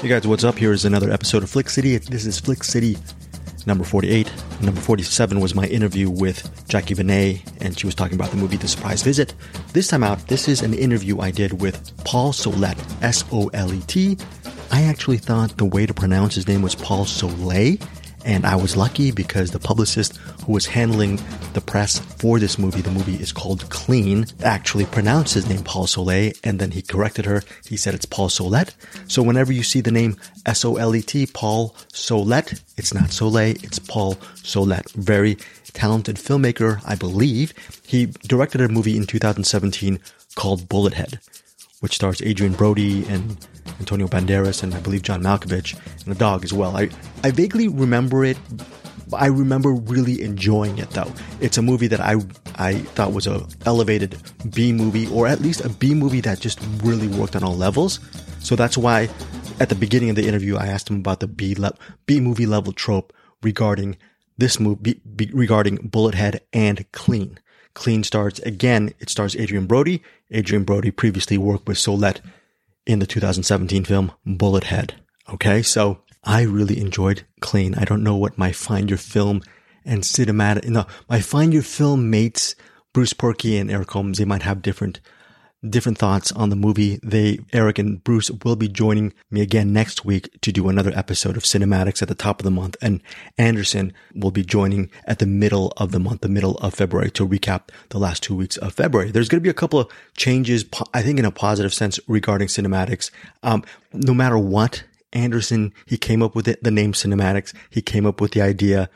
Hey guys, what's up? Here is another episode of Flick City. This is Flick City number 48. Number 47 was my interview with Jackie Benet, and she was talking about the movie The Surprise Visit. This time out, this is an interview I did with Paul Solet, S O L E T. I actually thought the way to pronounce his name was Paul Soleil, and I was lucky because the publicist who was handling the press for this movie, the movie is called Clean, actually pronounced his name Paul Soleil, and then he corrected her. He said it's Paul Solet. So whenever you see the name S-O-L-E-T, Paul Solet, it's not Soleil, it's Paul Solet. Very talented filmmaker, I believe. He directed a movie in 2017 called Bullethead, which stars Adrien Brody and Antonio Banderas and I believe John Malkovich and a dog as well. I, I vaguely remember it. I remember really enjoying it though. It's a movie that I I thought was a elevated B movie or at least a B movie that just really worked on all levels. So that's why at the beginning of the interview I asked him about the B le- B movie level trope regarding this movie regarding Bullethead and Clean. Clean starts. again. It stars Adrien Brody. Adrien Brody previously worked with Solet in the 2017 film Bullethead. Okay, so I really enjoyed Clean. I don't know what my Find Your Film and cinematic, no, my Find Your Film mates, Bruce Purkey and Eric Holmes, they might have different different thoughts on the movie. They, Eric and Bruce will be joining me again next week to do another episode of CinemAddicts at the top of the month. And Anderson will be joining at the middle of the month, the middle of February to recap the last two weeks of February. There's going to be a couple of changes, I think in a positive sense regarding CinemAddicts. Um, no matter what, Anderson, he came up with it, the name CinemAddicts. He came up with the idea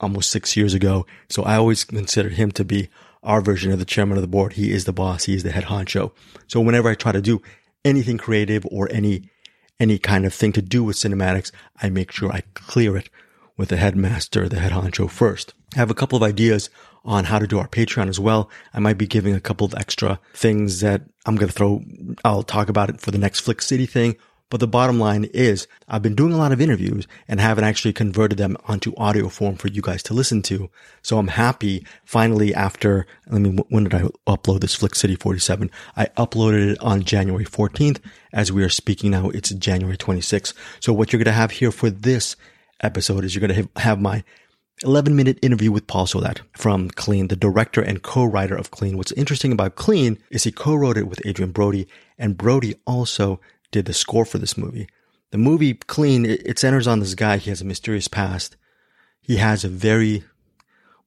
almost six years ago. So I always consider him to be our version of the chairman of the board. He is the boss. He is the head honcho. So whenever I try to do anything creative or any, any kind of thing to do with CinemAddicts, I make sure I clear it with the headmaster, the head honcho first. I have a couple of ideas on how to do our Patreon as well. I might be giving a couple of extra things that I'm going to throw. I'll talk about it for the next Flick City thing but the bottom line is I've been doing a lot of interviews and haven't actually converted them onto audio form for you guys to listen to. So I'm happy finally after, let me, when did I upload this Flick City 47? I uploaded it on January 14th. As we are speaking now, it's January 26th. So what you're going to have here for this episode is you're going to have my 11 minute interview with Paul Solet from Clean, the director and co-writer of Clean. What's interesting about Clean is he co-wrote it with Adrien Brody and Brody also did the score for this movie. The movie Clean, it, centers on this guy. He has a mysterious past. He has a very,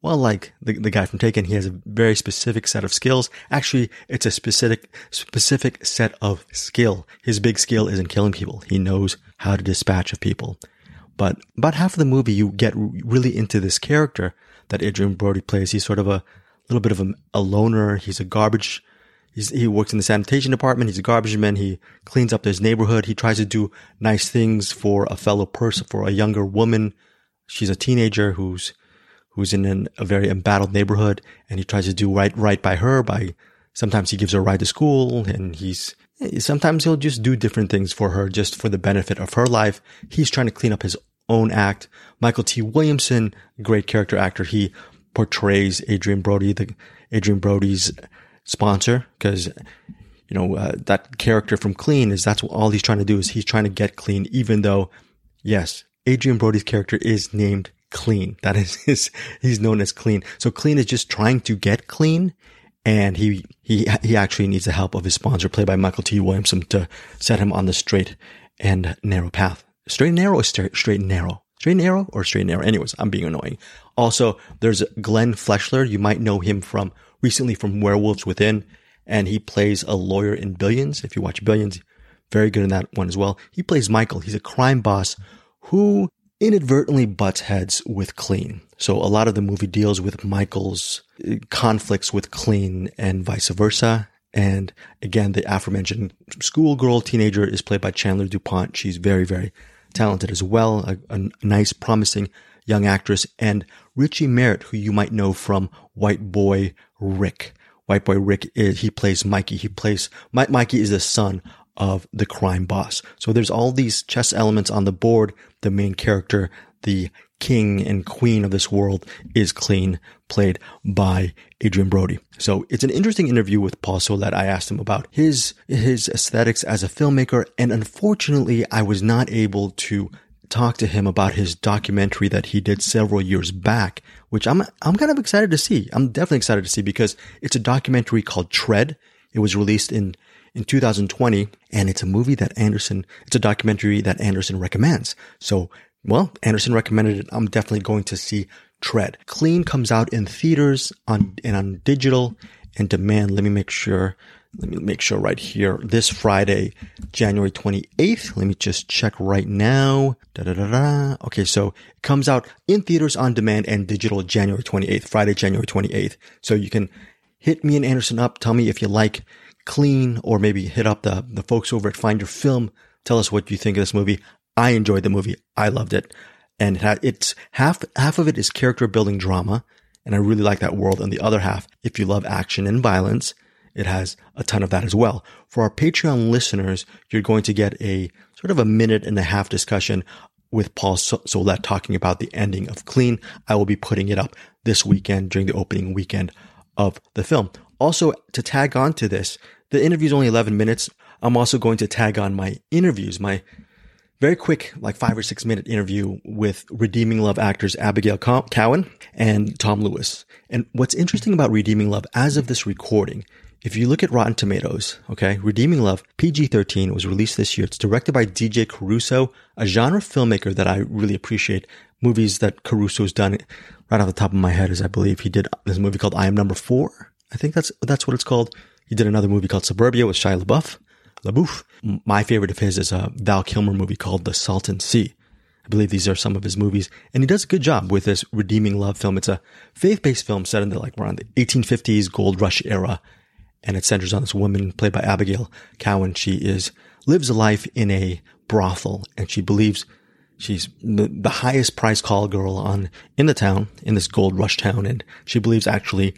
well, like the, the guy from Taken, he has a very specific set of skills. Actually, it's a specific, specific set of skill. His big skill isn't killing people. He knows how to dispatch of people. But about half of the movie, you get really into this character that Adrien Brody plays. He's sort of a little bit of a, a loner. He's a garbage He's, he works in the sanitation department. He's a garbage man. He cleans up his neighborhood. He tries to do nice things for a fellow person, for a younger woman. She's a teenager who's, who's in an, a very embattled neighborhood and he tries to do right, right by her by, sometimes he gives her a ride to school and he's, sometimes he'll just do different things for her just for the benefit of her life. He's trying to clean up his own act. Mykelti Williamson, great character actor. He portrays Adrien Brody, the Adrien Brody's sponsor because you know uh, that character from Clean is that's what all he's trying to do is he's trying to get clean. Even though, yes, Adrien Brody's character is named Clean. That is his. He's known as Clean. So Clean is just trying to get clean. And he, he, he actually needs the help of his sponsor, played by Mykelti Williamson, to set him on the straight and narrow path. Straight and narrow straight, straight and narrow? Straight and narrow or straight and narrow? Anyways, I'm being annoying. Also, there's Glenn Fleshler. You might know him from recently from Werewolves Within, and he plays a lawyer in Billions. If you watch Billions, very good in that one as well. He plays Michael. He's a crime boss who inadvertently butts heads with Clean. So a lot of the movie deals with Michael's uh, conflicts with Clean and vice versa. And again, the aforementioned schoolgirl teenager is played by Chandler DuPont. She's very, very talented as well. A, a nice, promising young actress. And Richie Merritt, who you might know from White Boy Rick. White Boy Rick is, he plays Mikey. He plays, Mike, Mikey is the son of the crime boss. So there's all these chess elements on the board. The main character, the king and queen of this world is clean, played by Adrien Brody. So it's an interesting interview with Paul Solet. I asked him about his, his aesthetics as a filmmaker. And unfortunately, I was not able to talk to him about his documentary that he did several years back, which I'm, I'm kind of excited to see. I'm definitely excited to see because it's a documentary called Tread. It was released in, in 2020 and it's a movie that Anderson, it's a documentary that Anderson recommends. So, well, Anderson recommended it. I'm definitely going to see Tread. Clean comes out in theaters on, and on digital and demand. Let me make sure let me make sure right here. This Friday, January 28th. Let me just check right now. Da, da, da. Okay. So it comes out in theaters on demand and digital January 28th, Friday, January 28th. So you can hit me and Anderson up. Tell me if you like clean or maybe hit up the, the folks over at Find Your Film. Tell us what you think of this movie. I enjoyed the movie. I loved it. And it's half, half of it is character building drama. And I really like that world. And the other half, if you love action and violence, it has a ton of that as well. For our Patreon listeners, you're going to get a sort of a minute and a half discussion with Paul Solet talking about the ending of Clean. I will be putting it up this weekend during the opening weekend of the film. Also, to tag on to this, the interview is only 11 minutes. I'm also going to tag on my interviews, my very quick, like five or six minute interview with Redeeming Love actors Abigail Cowen and Tom Lewis. And what's interesting about Redeeming Love as of this recording if you look at Rotten Tomatoes, okay, Redeeming Love, PG-13 was released this year. It's directed by DJ Caruso, a genre filmmaker that I really appreciate. Movies that Caruso's done right off the top of my head is I believe he did this movie called I Am Number Four. I think that's, that's what it's called. He did another movie called Suburbia with Shia LaBeouf. LaBeouf. My favorite of his is a Val Kilmer movie called The Salton Sea. I believe these are some of his movies, and he does a good job with this redeeming love film. It's a faith-based film set in the like around the 1850s gold rush era, and it centers on this woman played by Abigail Cowen. She is lives a life in a brothel, and she believes she's the, the highest price call girl on in the town in this gold rush town, and she believes actually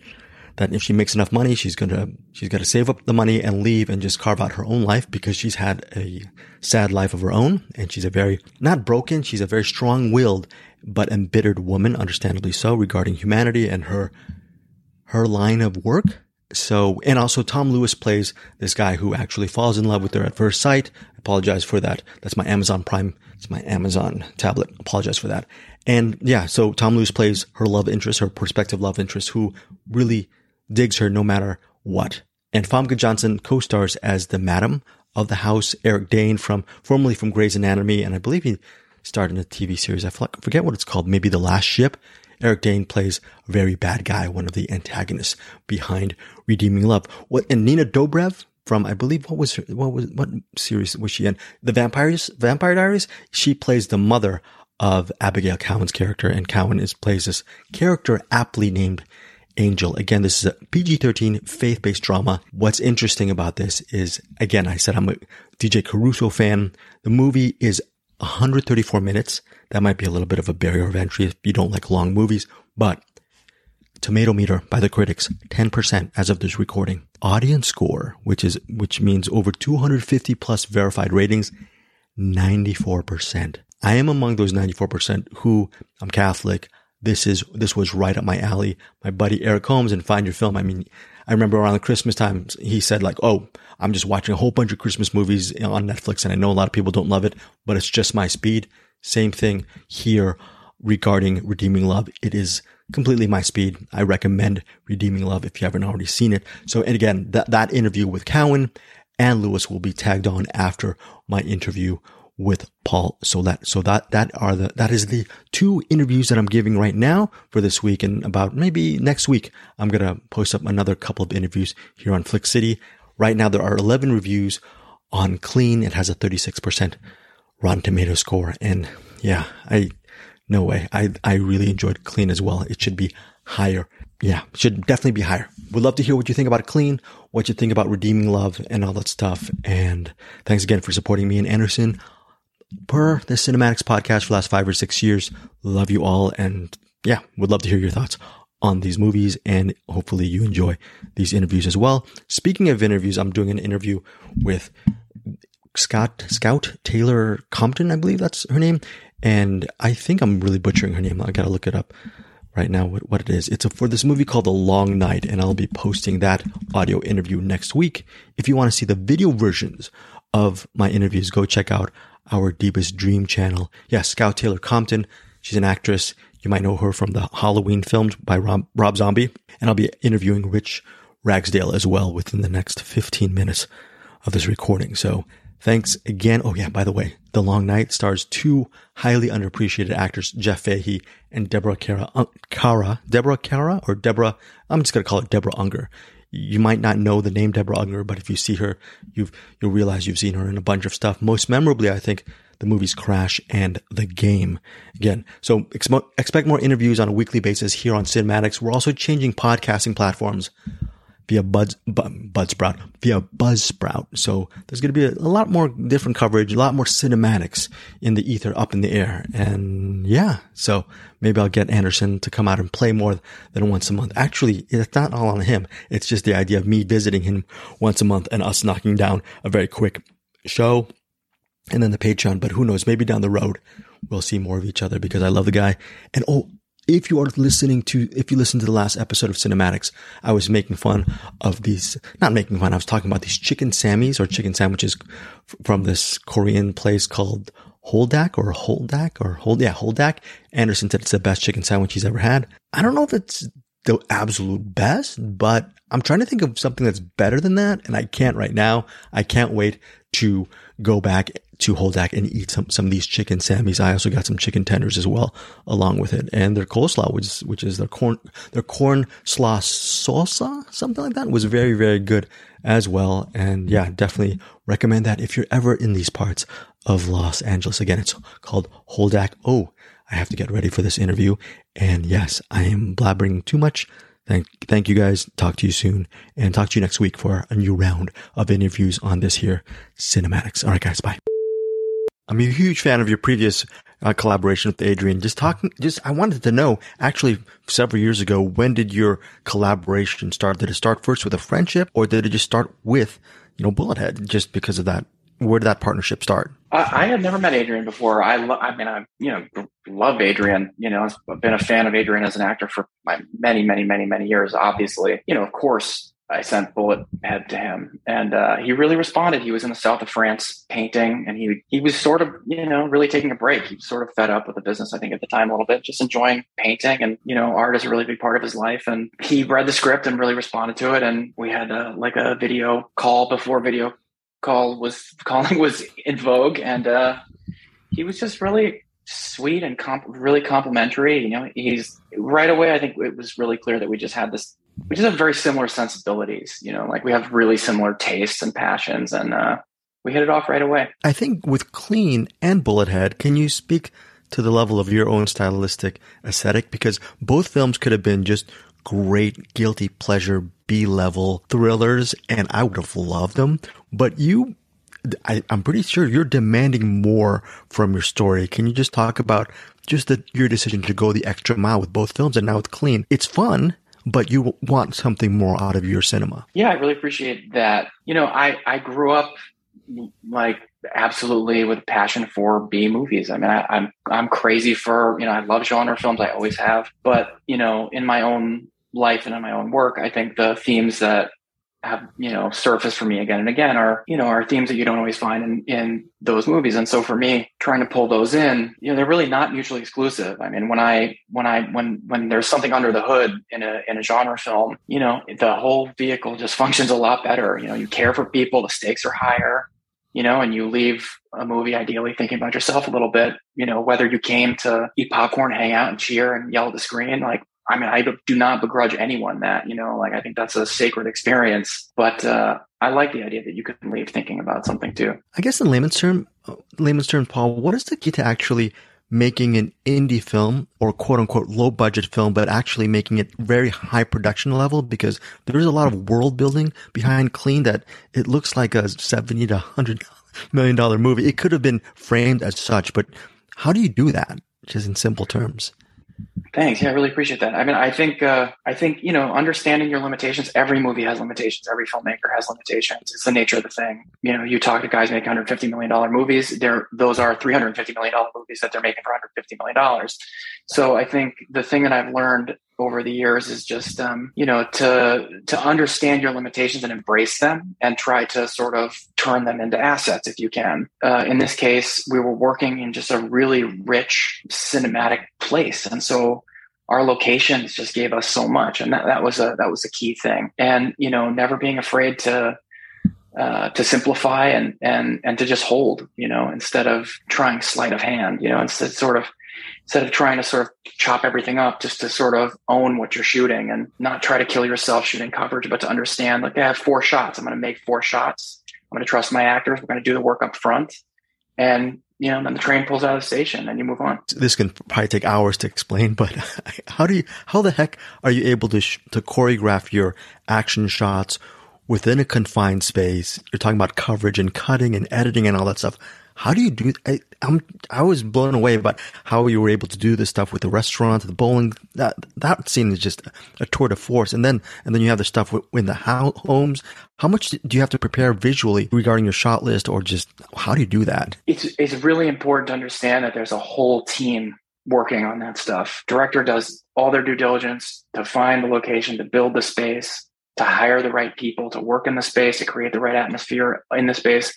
that if she makes enough money, she's gonna she's gonna save up the money and leave and just carve out her own life because she's had a sad life of her own, and she's a very not broken, she's a very strong-willed but embittered woman, understandably so, regarding humanity and her her line of work so, and also Tom Lewis plays this guy who actually falls in love with her at first sight. I apologize for that. That's my Amazon Prime. It's my Amazon tablet. Apologize for that. And yeah, so Tom Lewis plays her love interest, her prospective love interest, who really digs her no matter what. And Famke Janssen co-stars as the madam of the house, Eric Dane from, formerly from Grey's Anatomy. And I believe he starred in a TV series. I forget what it's called. Maybe The Last Ship. Eric Dane plays a very bad guy, one of the antagonists behind Redeeming Love. What and Nina Dobrev from I believe what was her, what was what series was she in? The Vampires Vampire Diaries. She plays the mother of Abigail Cowen's character, and Cowen is plays this character aptly named Angel. Again, this is a PG-13 faith-based drama. What's interesting about this is, again, I said I'm a DJ Caruso fan. The movie is 134 minutes. That might be a little bit of a barrier of entry if you don't like long movies, but tomato meter by the critics, 10% as of this recording. Audience score, which is, which means over 250 plus verified ratings, 94%. I am among those 94% who I'm Catholic. This is, this was right up my alley. My buddy Eric Holmes and Find Your Film. I mean, I remember around Christmas time, he said like, Oh, I'm just watching a whole bunch of Christmas movies on Netflix. And I know a lot of people don't love it, but it's just my speed. Same thing here regarding Redeeming Love. It is completely my speed. I recommend Redeeming Love if you haven't already seen it. So, and again, that, that interview with Cowen and Lewis will be tagged on after my interview with Paul Solet. So that, that are the, that is the two interviews that I'm giving right now for this week. And about maybe next week, I'm going to post up another couple of interviews here on Flick City. Right now, there are 11 reviews on Clean. It has a 36% Rotten Tomato score. And yeah, I, no way. I, I really enjoyed Clean as well. It should be higher. Yeah, should definitely be higher. Would love to hear what you think about Clean, what you think about Redeeming Love and all that stuff. And thanks again for supporting me and Anderson per the CinemAddicts podcast for the last five or six years. Love you all. And yeah, would love to hear your thoughts on these movies and hopefully you enjoy these interviews as well. Speaking of interviews, I'm doing an interview with Scott Scout Taylor Compton, I believe that's her name. And I think I'm really butchering her name. I gotta look it up right now what, what it is. It's a, for this movie called The Long Night, and I'll be posting that audio interview next week. If you want to see the video versions of my interviews, go check out our Deepest Dream channel. Yes, yeah, Scout Taylor Compton. She's an actress. You might know her from the Halloween films by Rob, Rob Zombie. And I'll be interviewing Rich Ragsdale as well within the next 15 minutes of this recording. So thanks again. Oh yeah, by the way, The Long Night stars two highly underappreciated actors, Jeff Fahey and Deborah Kara, uh, Kara, Deborah Kara or Deborah, I'm just going to call it Deborah Unger. You might not know the name Deborah Unger, but if you see her, you've, you'll realize you've seen her in a bunch of stuff. Most memorably, I think, the movies Crash and The Game. Again, so expect more interviews on a weekly basis here on CinemAddicts. We're also changing podcasting platforms via Buzz, Buzzsprout, via Buzzsprout. So there's going to be a, a, lot more different coverage, a lot more CinemAddicts in the ether up in the air. And yeah, so maybe I'll get Anderson to come out and play more than once a month. Actually, it's not all on him. It's just the idea of me visiting him once a month and us knocking down a very quick show and then the Patreon. But who knows? Maybe down the road we'll see more of each other because I love the guy. And oh, if you are listening to, if you listen to the last episode of CinemAddicts, I was making fun of these, not making fun, I was talking about these chicken sammies or chicken sandwiches from this Korean place called Holdak or Holdak or Hold, yeah, Holdak. Anderson said it's the best chicken sandwich he's ever had. I don't know if it's the absolute best, but I'm trying to think of something that's better than that. And I can't right now. I can't wait to go back to Holdak and eat some, some of these chicken sammies. I also got some chicken tenders as well along with it. And their coleslaw, which is, which is their corn, their corn slaw salsa, something like that was very, very good as well. And yeah, definitely recommend that if you're ever in these parts of Los Angeles. Again, it's called Holdak. Oh, I have to get ready for this interview. And yes, I am blabbering too much. Thank, thank you guys. Talk to you soon and talk to you next week for a new round of interviews on this here CinemAddicts. All right, guys. Bye. I'm a huge fan of your previous uh, collaboration with Adrien. Just talking, just I wanted to know actually several years ago, when did your collaboration start? Did it start first with a friendship or did it just start with, you know, Bullethead just because of that? Where did that partnership start? I, I had never met Adrien before. I, lo- I mean, I, you know, love Adrien, you know, I've been a fan of Adrien as an actor for my many, many, many, many years, obviously. You know, of course, I sent Bullet Head to him, and uh, he really responded. He was in the south of France painting, and he he was sort of you know really taking a break. He was sort of fed up with the business, I think, at the time a little bit, just enjoying painting, and you know, art is a really big part of his life. And he read the script and really responded to it, and we had a, like a video call before video call was calling was in vogue, and uh, he was just really sweet and comp- really complimentary. You know, he's right away. I think it was really clear that we just had this we just have very similar sensibilities. You know, like we have really similar tastes and passions, and uh, we hit it off right away. I think with Clean and Bullethead, can you speak to the level of your own stylistic aesthetic? Because both films could have been just great guilty pleasure B level thrillers, and I would have loved them. But you I, am pretty sure you're demanding more from your story. Can you just talk about just the, your decision to go the extra mile with both films and now with Clean? It's fun but you want something more out of your cinema. Yeah, I really appreciate that. You know, I, I grew up like absolutely with passion for B movies. I mean, I, I'm I'm crazy for you know I love genre films. I always have, but you know, in my own life and in my own work, I think the themes that have you know surfaced for me again and again are you know are themes that you don't always find in in those movies. And so for me trying to pull those in you know they're really not mutually exclusive. I mean when i when i when when there's something under the hood in a in a genre film you know the whole vehicle just functions a lot better. You know you care for people the stakes are higher you know, and you leave a movie ideally thinking about yourself a little bit, you know, whether you came to eat popcorn, hang out and cheer and yell at the screen, like I mean, I do not begrudge anyone that, you know, like I think that's a sacred experience, but, uh, I like the idea that you can leave thinking about something too. I guess in layman's term, layman's term, Paul, what is the key to actually making an indie film or quote unquote low budget film, but actually making it very high production level because there's a lot of world building behind clean that it looks like a 70 to 100 million dollar movie. It could have been framed as such, but how do you do that? Just in simple terms. Thanks. Yeah, I really appreciate that. I mean, I think uh, I think you know, understanding your limitations. Every movie has limitations. Every filmmaker has limitations. It's the nature of the thing. You know, you talk to guys making 150 million dollar movies. There, those are 350 million dollar movies that they're making for 150 million dollars. So I think the thing that I've learned over the years is just um, you know to to understand your limitations and embrace them and try to sort of turn them into assets if you can uh, in this case we were working in just a really rich cinematic place and so our locations just gave us so much and that, that was a that was a key thing and you know never being afraid to uh, to simplify and and and to just hold you know instead of trying sleight of hand you know instead sort of instead of trying to sort of chop everything up just to sort of own what you're shooting and not try to kill yourself shooting coverage, but to understand like I have four shots. I'm going to make four shots. I'm going to trust my actors. We're going to do the work up front. And, you know, then the train pulls out of the station and you move on. This can probably take hours to explain, but how do you, how the heck are you able to, sh- to choreograph your action shots within a confined space? You're talking about coverage and cutting and editing and all that stuff how do you do? I, I'm I was blown away about how you were able to do this stuff with the restaurant, the bowling. That that scene is just a tour de force. And then and then you have the stuff in the homes. How much do you have to prepare visually regarding your shot list, or just how do you do that? It's it's really important to understand that there's a whole team working on that stuff. Director does all their due diligence to find the location, to build the space, to hire the right people, to work in the space, to create the right atmosphere in the space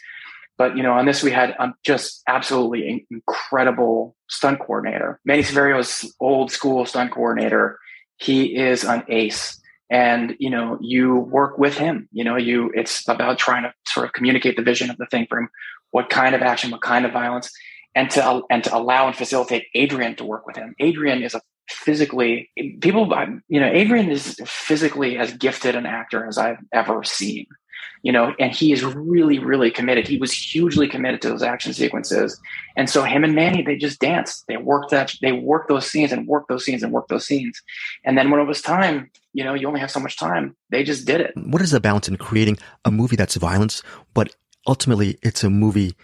but you know, on this we had um, just absolutely incredible stunt coordinator. Manny Siverio's old school stunt coordinator. He is an ace, and you know, you work with him. You know, you it's about trying to sort of communicate the vision of the thing for him. What kind of action? What kind of violence? And to and to allow and facilitate Adrien to work with him. Adrien is a physically people you know adrien is physically as gifted an actor as i've ever seen you know, and he is really, really committed. He was hugely committed to those action sequences. And so him and Manny, they just danced. They worked that, they worked those scenes and worked those scenes and worked those scenes. And then when it was time, you know, you only have so much time. They just did it. What is the balance in creating a movie that's violence, but ultimately it's a movie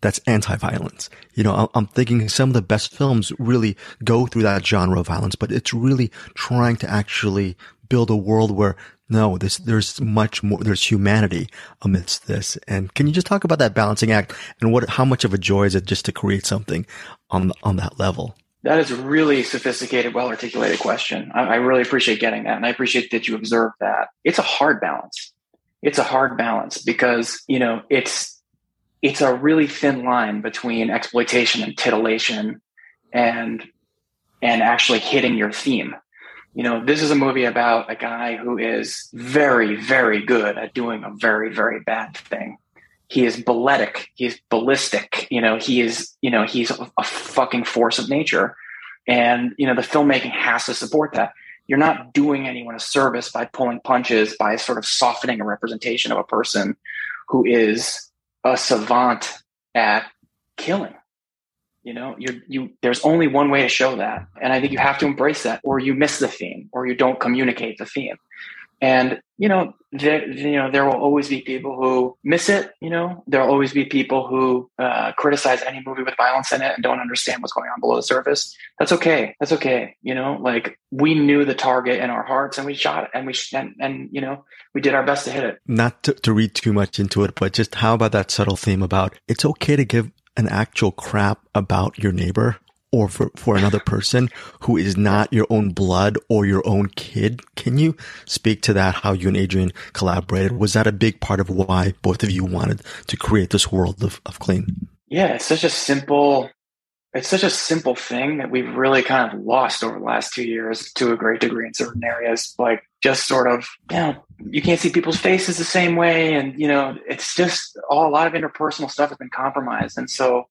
that's anti-violence. You know, I'm thinking some of the best films really go through that genre of violence, but it's really trying to actually build a world where no, this, there's much more, there's humanity amidst this. And can you just talk about that balancing act and what, how much of a joy is it just to create something on, on that level? That is a really sophisticated, well articulated question. I, I really appreciate getting that. And I appreciate that you observed that. It's a hard balance. It's a hard balance because, you know, it's, it's a really thin line between exploitation and titillation and, and actually hitting your theme you know, this is a movie about a guy who is very, very good at doing a very, very bad thing. He is balletic. He's ballistic. You know, he is, you know, he's a, a fucking force of nature. And, you know, the filmmaking has to support that. You're not doing anyone a service by pulling punches, by sort of softening a representation of a person who is a savant at killing you know, you you there's only one way to show that, and I think you have to embrace that, or you miss the theme, or you don't communicate the theme. And you know, there, you know, there will always be people who miss it. You know, there will always be people who uh, criticize any movie with violence in it and don't understand what's going on below the surface. That's okay. That's okay. You know, like we knew the target in our hearts and we shot it, and we and, and you know, we did our best to hit it. Not to, to read too much into it, but just how about that subtle theme about it's okay to give an actual crap about your neighbor or for, for another person who is not your own blood or your own kid. Can you speak to that? How you and Adrien collaborated? Was that a big part of why both of you wanted to create this world of, of clean? Yeah, it's such a simple, it's such a simple thing that we've really kind of lost over the last two years to a great degree in certain areas. Like just sort of, you know, you can't see people's faces the same way. And, you know, it's just all a lot of interpersonal stuff has been compromised. And so,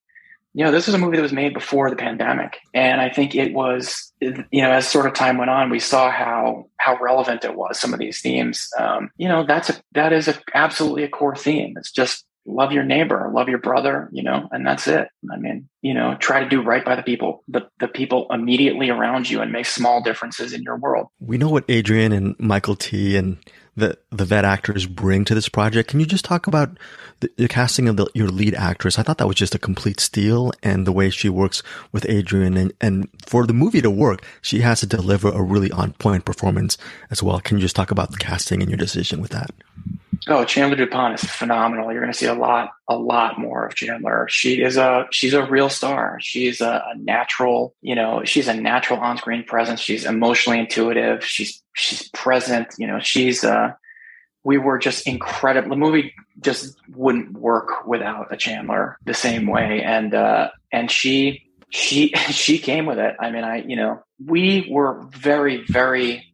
you know, this was a movie that was made before the pandemic. And I think it was, you know, as sort of time went on, we saw how, how relevant it was, some of these themes. Um, you know, that's a, that is a, absolutely a core theme. It's just love your neighbor, love your brother, you know, and that's it. I mean, you know, try to do right by the people, the, the people immediately around you and make small differences in your world. We know what Adrien and Mykelti and that the vet actors bring to this project. Can you just talk about the, the casting of the, your lead actress? I thought that was just a complete steal and the way she works with Adrien and, and for the movie to work, she has to deliver a really on point performance as well. Can you just talk about the casting and your decision with that? Oh, Chandler Dupont is phenomenal. You're going to see a lot, a lot more of Chandler. She is a, she's a real star. She's a, a natural, you know, she's a natural on-screen presence. She's emotionally intuitive. She's, she's present. You know, she's, uh, we were just incredible. The movie just wouldn't work without a Chandler the same way. And, uh, and she, she, she came with it. I mean, I, you know, we were very, very,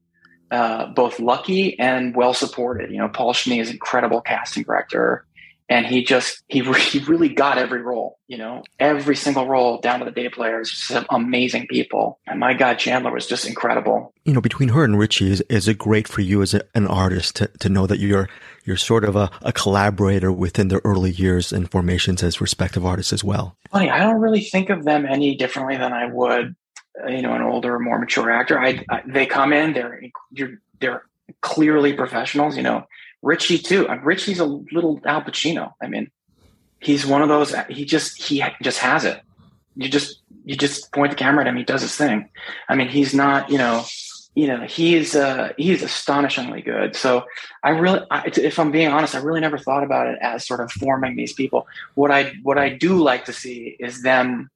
uh, both lucky and well supported. You know, Paul Schnee is incredible casting director, and he just he he really got every role. You know, every single role down to the day players, just amazing people. And my God, Chandler was just incredible. You know, between her and Richie, is is it great for you as a, an artist to, to know that you're you're sort of a, a collaborator within their early years and formations as respective artists as well? Funny, I don't really think of them any differently than I would you know an older, more mature actor. I, I they come in, they're they're clearly professionals. You know, Richie too. Uh, Richie's a little Al Pacino. I mean, he's one of those. He just he just has it. You just you just point the camera at him. He does his thing. I mean, he's not you know you know he's uh he's astonishingly good so i really I, if i'm being honest i really never thought about it as sort of forming these people what i what i do like to see is them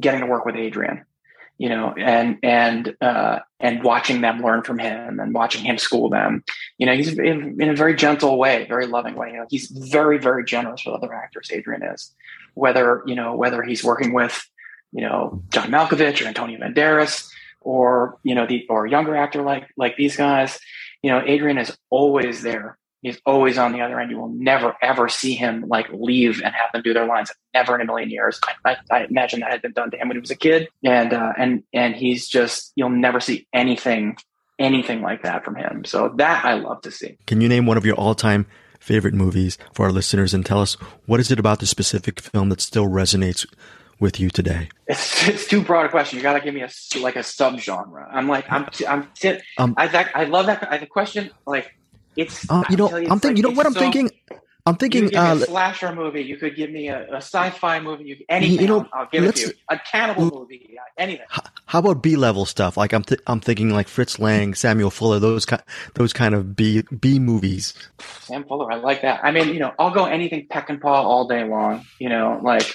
getting to work with adrien you know, and and uh, and watching them learn from him and watching him school them. You know, he's in, in, a very gentle way, very loving way. You know, he's very very generous with other actors. Adrien is, whether you know whether he's working with you know John Malkovich or Antonio Banderas or you know the or a younger actor like like these guys. You know, Adrien is always there He's always on the other end. You will never ever see him like leave and have them do their lines. Never in a million years. I, I, I imagine that had been done to him when he was a kid, and uh, and and he's just you'll never see anything anything like that from him. So that I love to see. Can you name one of your all time favorite movies for our listeners and tell us what is it about the specific film that still resonates with you today? It's, it's too broad a question. You got to give me a like a subgenre. I'm like I'm I'm um, I I love that I, the question like it's uh, you know you, I'm thinking like, you know what I'm so, thinking. I'm thinking you uh, a slasher movie. You could give me a, a sci-fi movie. You, anything. You know, I'll, I'll give it to you. A cannibal movie. Anything. How about B-level stuff? Like I'm th- I'm thinking like Fritz Lang, Samuel Fuller, those kind those kind of B B movies. Sam Fuller, I like that. I mean, you know, I'll go anything Peckinpah all day long. You know, like.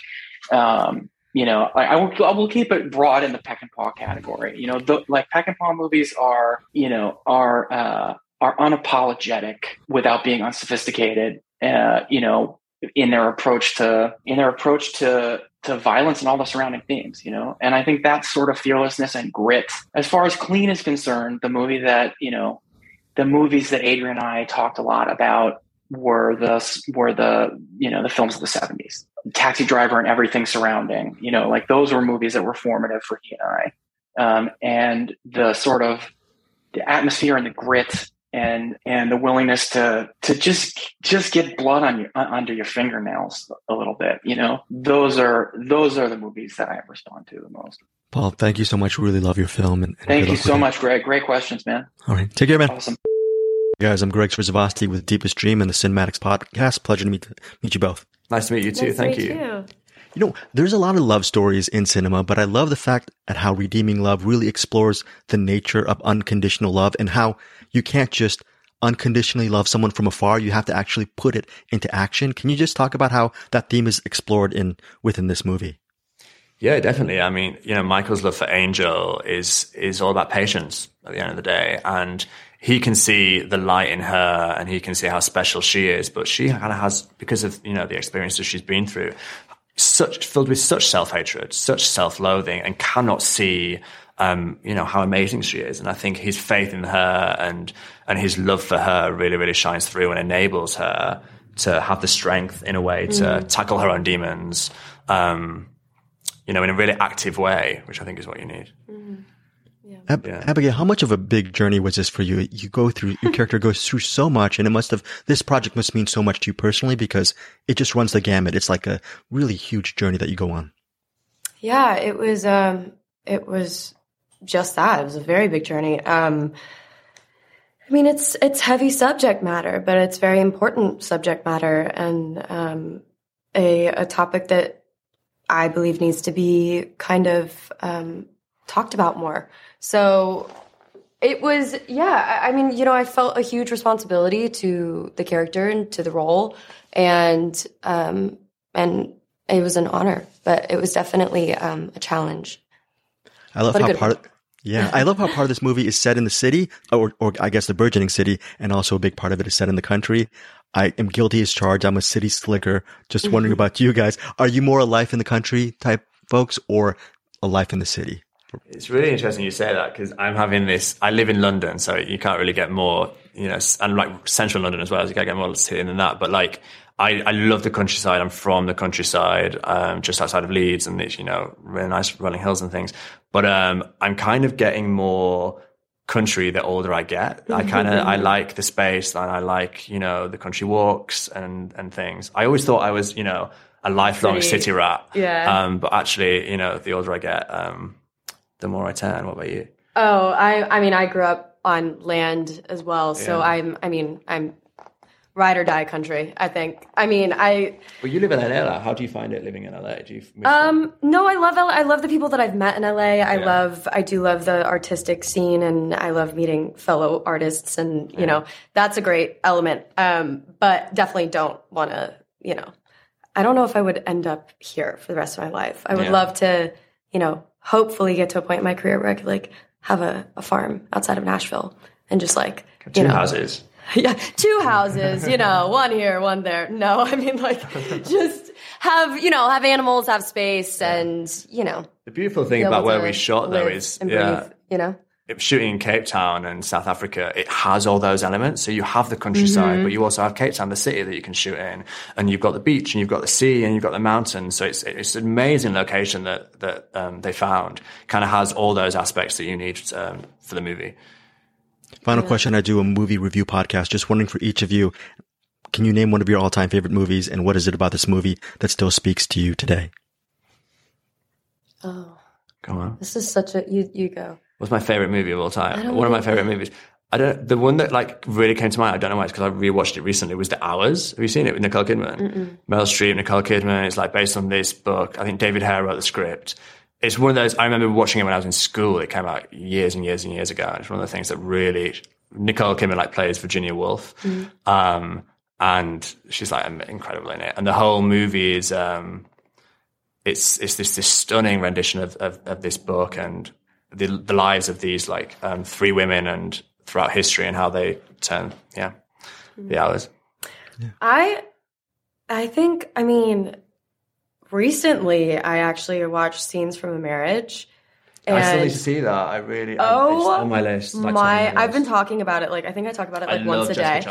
Um, you know, I, I, will, I will keep it broad in the Peckinpah category. You know, the, like Peckinpah movies are, you know, are uh, are unapologetic without being unsophisticated. Uh, you know, in their approach to in their approach to to violence and all the surrounding themes. You know, and I think that sort of fearlessness and grit. As far as Clean is concerned, the movie that you know, the movies that Adrien and I talked a lot about were the were the you know the films of the 70s taxi driver and everything surrounding you know like those were movies that were formative for he and i um, and the sort of the atmosphere and the grit and and the willingness to to just just get blood on your under your fingernails a little bit you know? Those are those are the movies that i respond to the most. Paul thank you so much. Really love your film and, and thank you so much greg. Great questions man. All right. Take care man. Awesome. Guys i'm greg Srisavasdi with deepest dream and the CinemAddicts podcast pleasure to meet meet you both. Nice to meet you too. Nice thank you. too. You know, there's a lot of love stories in cinema, but I love the fact at how Redeeming Love really explores the nature of unconditional love and how you can't just unconditionally love someone from afar. You have to actually put it into action. Can you just talk about how that theme is explored in within this movie? Yeah, definitely. I mean, you know, Michael's love for Angel is is all about patience at the end of the day, and he can see the light in her, and he can see how special she is. But she kind of has, because of you know the experiences she's been through, such filled with such self hatred, such self loathing, and cannot see um, you know, how amazing she is. And I think his faith in her and, and his love for her really, really shines through and enables her to have the strength in a way to mm. tackle her own demons, um, you know, in a really active way, which I think is what you need. Mm. Yeah. Ab- yeah. Abigail, how much of a big journey was this for you? You go through, your character goes through so much and it must have, this project must mean so much to you personally because it just runs the gamut. It's like a really huge journey that you go on. Yeah, it was, um, it was just that. It was a very big journey. Um, I mean, it's it's heavy subject matter, but it's very important subject matter, and um, a a topic that I believe needs to be kind of um, talked about more. So it was, yeah. I mean, you know, I felt a huge responsibility to the character and to the role, and um, and it was an honor, but it was definitely um, a challenge. I love but how part. Of, yeah, I love how part of this movie is set in the city, or, or I guess the burgeoning city, and also a big part of it is set in the country. I am guilty as charged. I'm a city slicker. Just mm-hmm. wondering about you guys. Are you more a life in the country type folks or a life in the city? It's really interesting you say that because I'm having this. I live in London, so you can't really get more, you know, and like central London as well. So you can't get more city than that. But like, I, I love the countryside. I'm from the countryside, um, just outside of Leeds, and it's you know really nice rolling hills and things. But um, I'm kind of getting more country the older I get. I kind of I like the space and I like you know the country walks and and things. I always thought I was you know a lifelong city, city rat. Yeah. Um, but actually, you know, the older I get, um, the more I turn. What about you? Oh, I I mean, I grew up on land as well, so yeah. I'm I mean I'm ride or die country. I think. I mean, I. Well, you live in LA. How do you find it living in LA? Do you? Um, no, I love LA. I love the people that I've met in LA. I yeah. love. I do love the artistic scene, and I love meeting fellow artists, and you know that's a great element. Um, but definitely don't want to. You know, I don't know if I would end up here for the rest of my life. I would yeah. love to. You know, hopefully get to a point in my career where I could like have a, a farm outside of Nashville and just like two you know, houses yeah, two houses, you know, one here, one there. No, I mean like just have, you know, have animals, have space and, you know. The beautiful thing about where we shot though is yeah, breathe, you know. Shooting in Cape Town and South Africa, it has all those elements. So you have the countryside, mm-hmm. but you also have Cape Town, the city that you can shoot in, and you've got the beach, and you've got the sea, and you've got the mountains. So it's it's an amazing location that that um, they found. Kind of has all those aspects that you need um, for the movie. Final yeah. question. I do a movie review podcast. Just wondering for each of you, can you name one of your all time favorite movies and what is it about this movie that still speaks to you today? Oh. come on. This is such a, you, you go. What's my favorite movie of all time? One of my favorite movies. I don't. The one that like really came to mind. I don't know why. It's because I rewatched it recently. Was The Hours? Have you seen it with Nicole Kidman? Mm-mm. Meryl Streep, Nicole Kidman. It's like based on this book. I think David Hare wrote the script it's one of those. I remember watching it when I was in school. It came out years and years and years ago. It's one of the things that really Nicole Kidman like plays Virginia Woolf, mm. um, and she's like incredible in it. And the whole movie is um, it's it's this this stunning rendition of, of, of this book and the the lives of these like um, three women and throughout history and how they turn yeah the hours. Yeah. I I think I mean recently I actually watched scenes from a marriage. And I still need to see that. I really oh on my list. Like my, list. I've been talking about it. Like I think I talk about it like I once a day.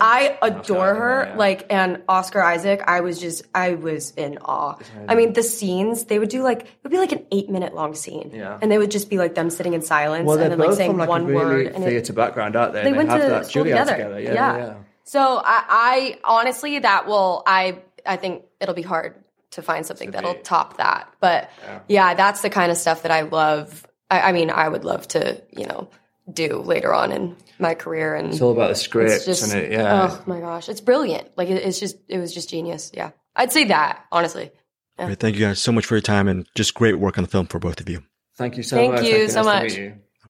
I adore her. Yeah. Like and Oscar Isaac. I was just I was in awe. I mean the scenes they would do like it would be like an eight minute long scene. Yeah. And they would just be like them sitting in silence well, and then like saying like one really word. And theater background out there. They, they, went to that school together. together. Yeah, yeah. yeah. So I, I honestly that will I I think it'll be hard to find something to that'll be. top that. But yeah. yeah. that's the kind of stuff that I love. I, I, mean, I would love to, you know, do later on in my career. And it's all about the script, just, and it, yeah. Oh my gosh, it's brilliant. Like it, it's just, it was just genius. Yeah, I'd say that honestly. Yeah. Right, thank you guys so much for your time and just great work on the film for both of you. Thank you so thank much. You thank you so much.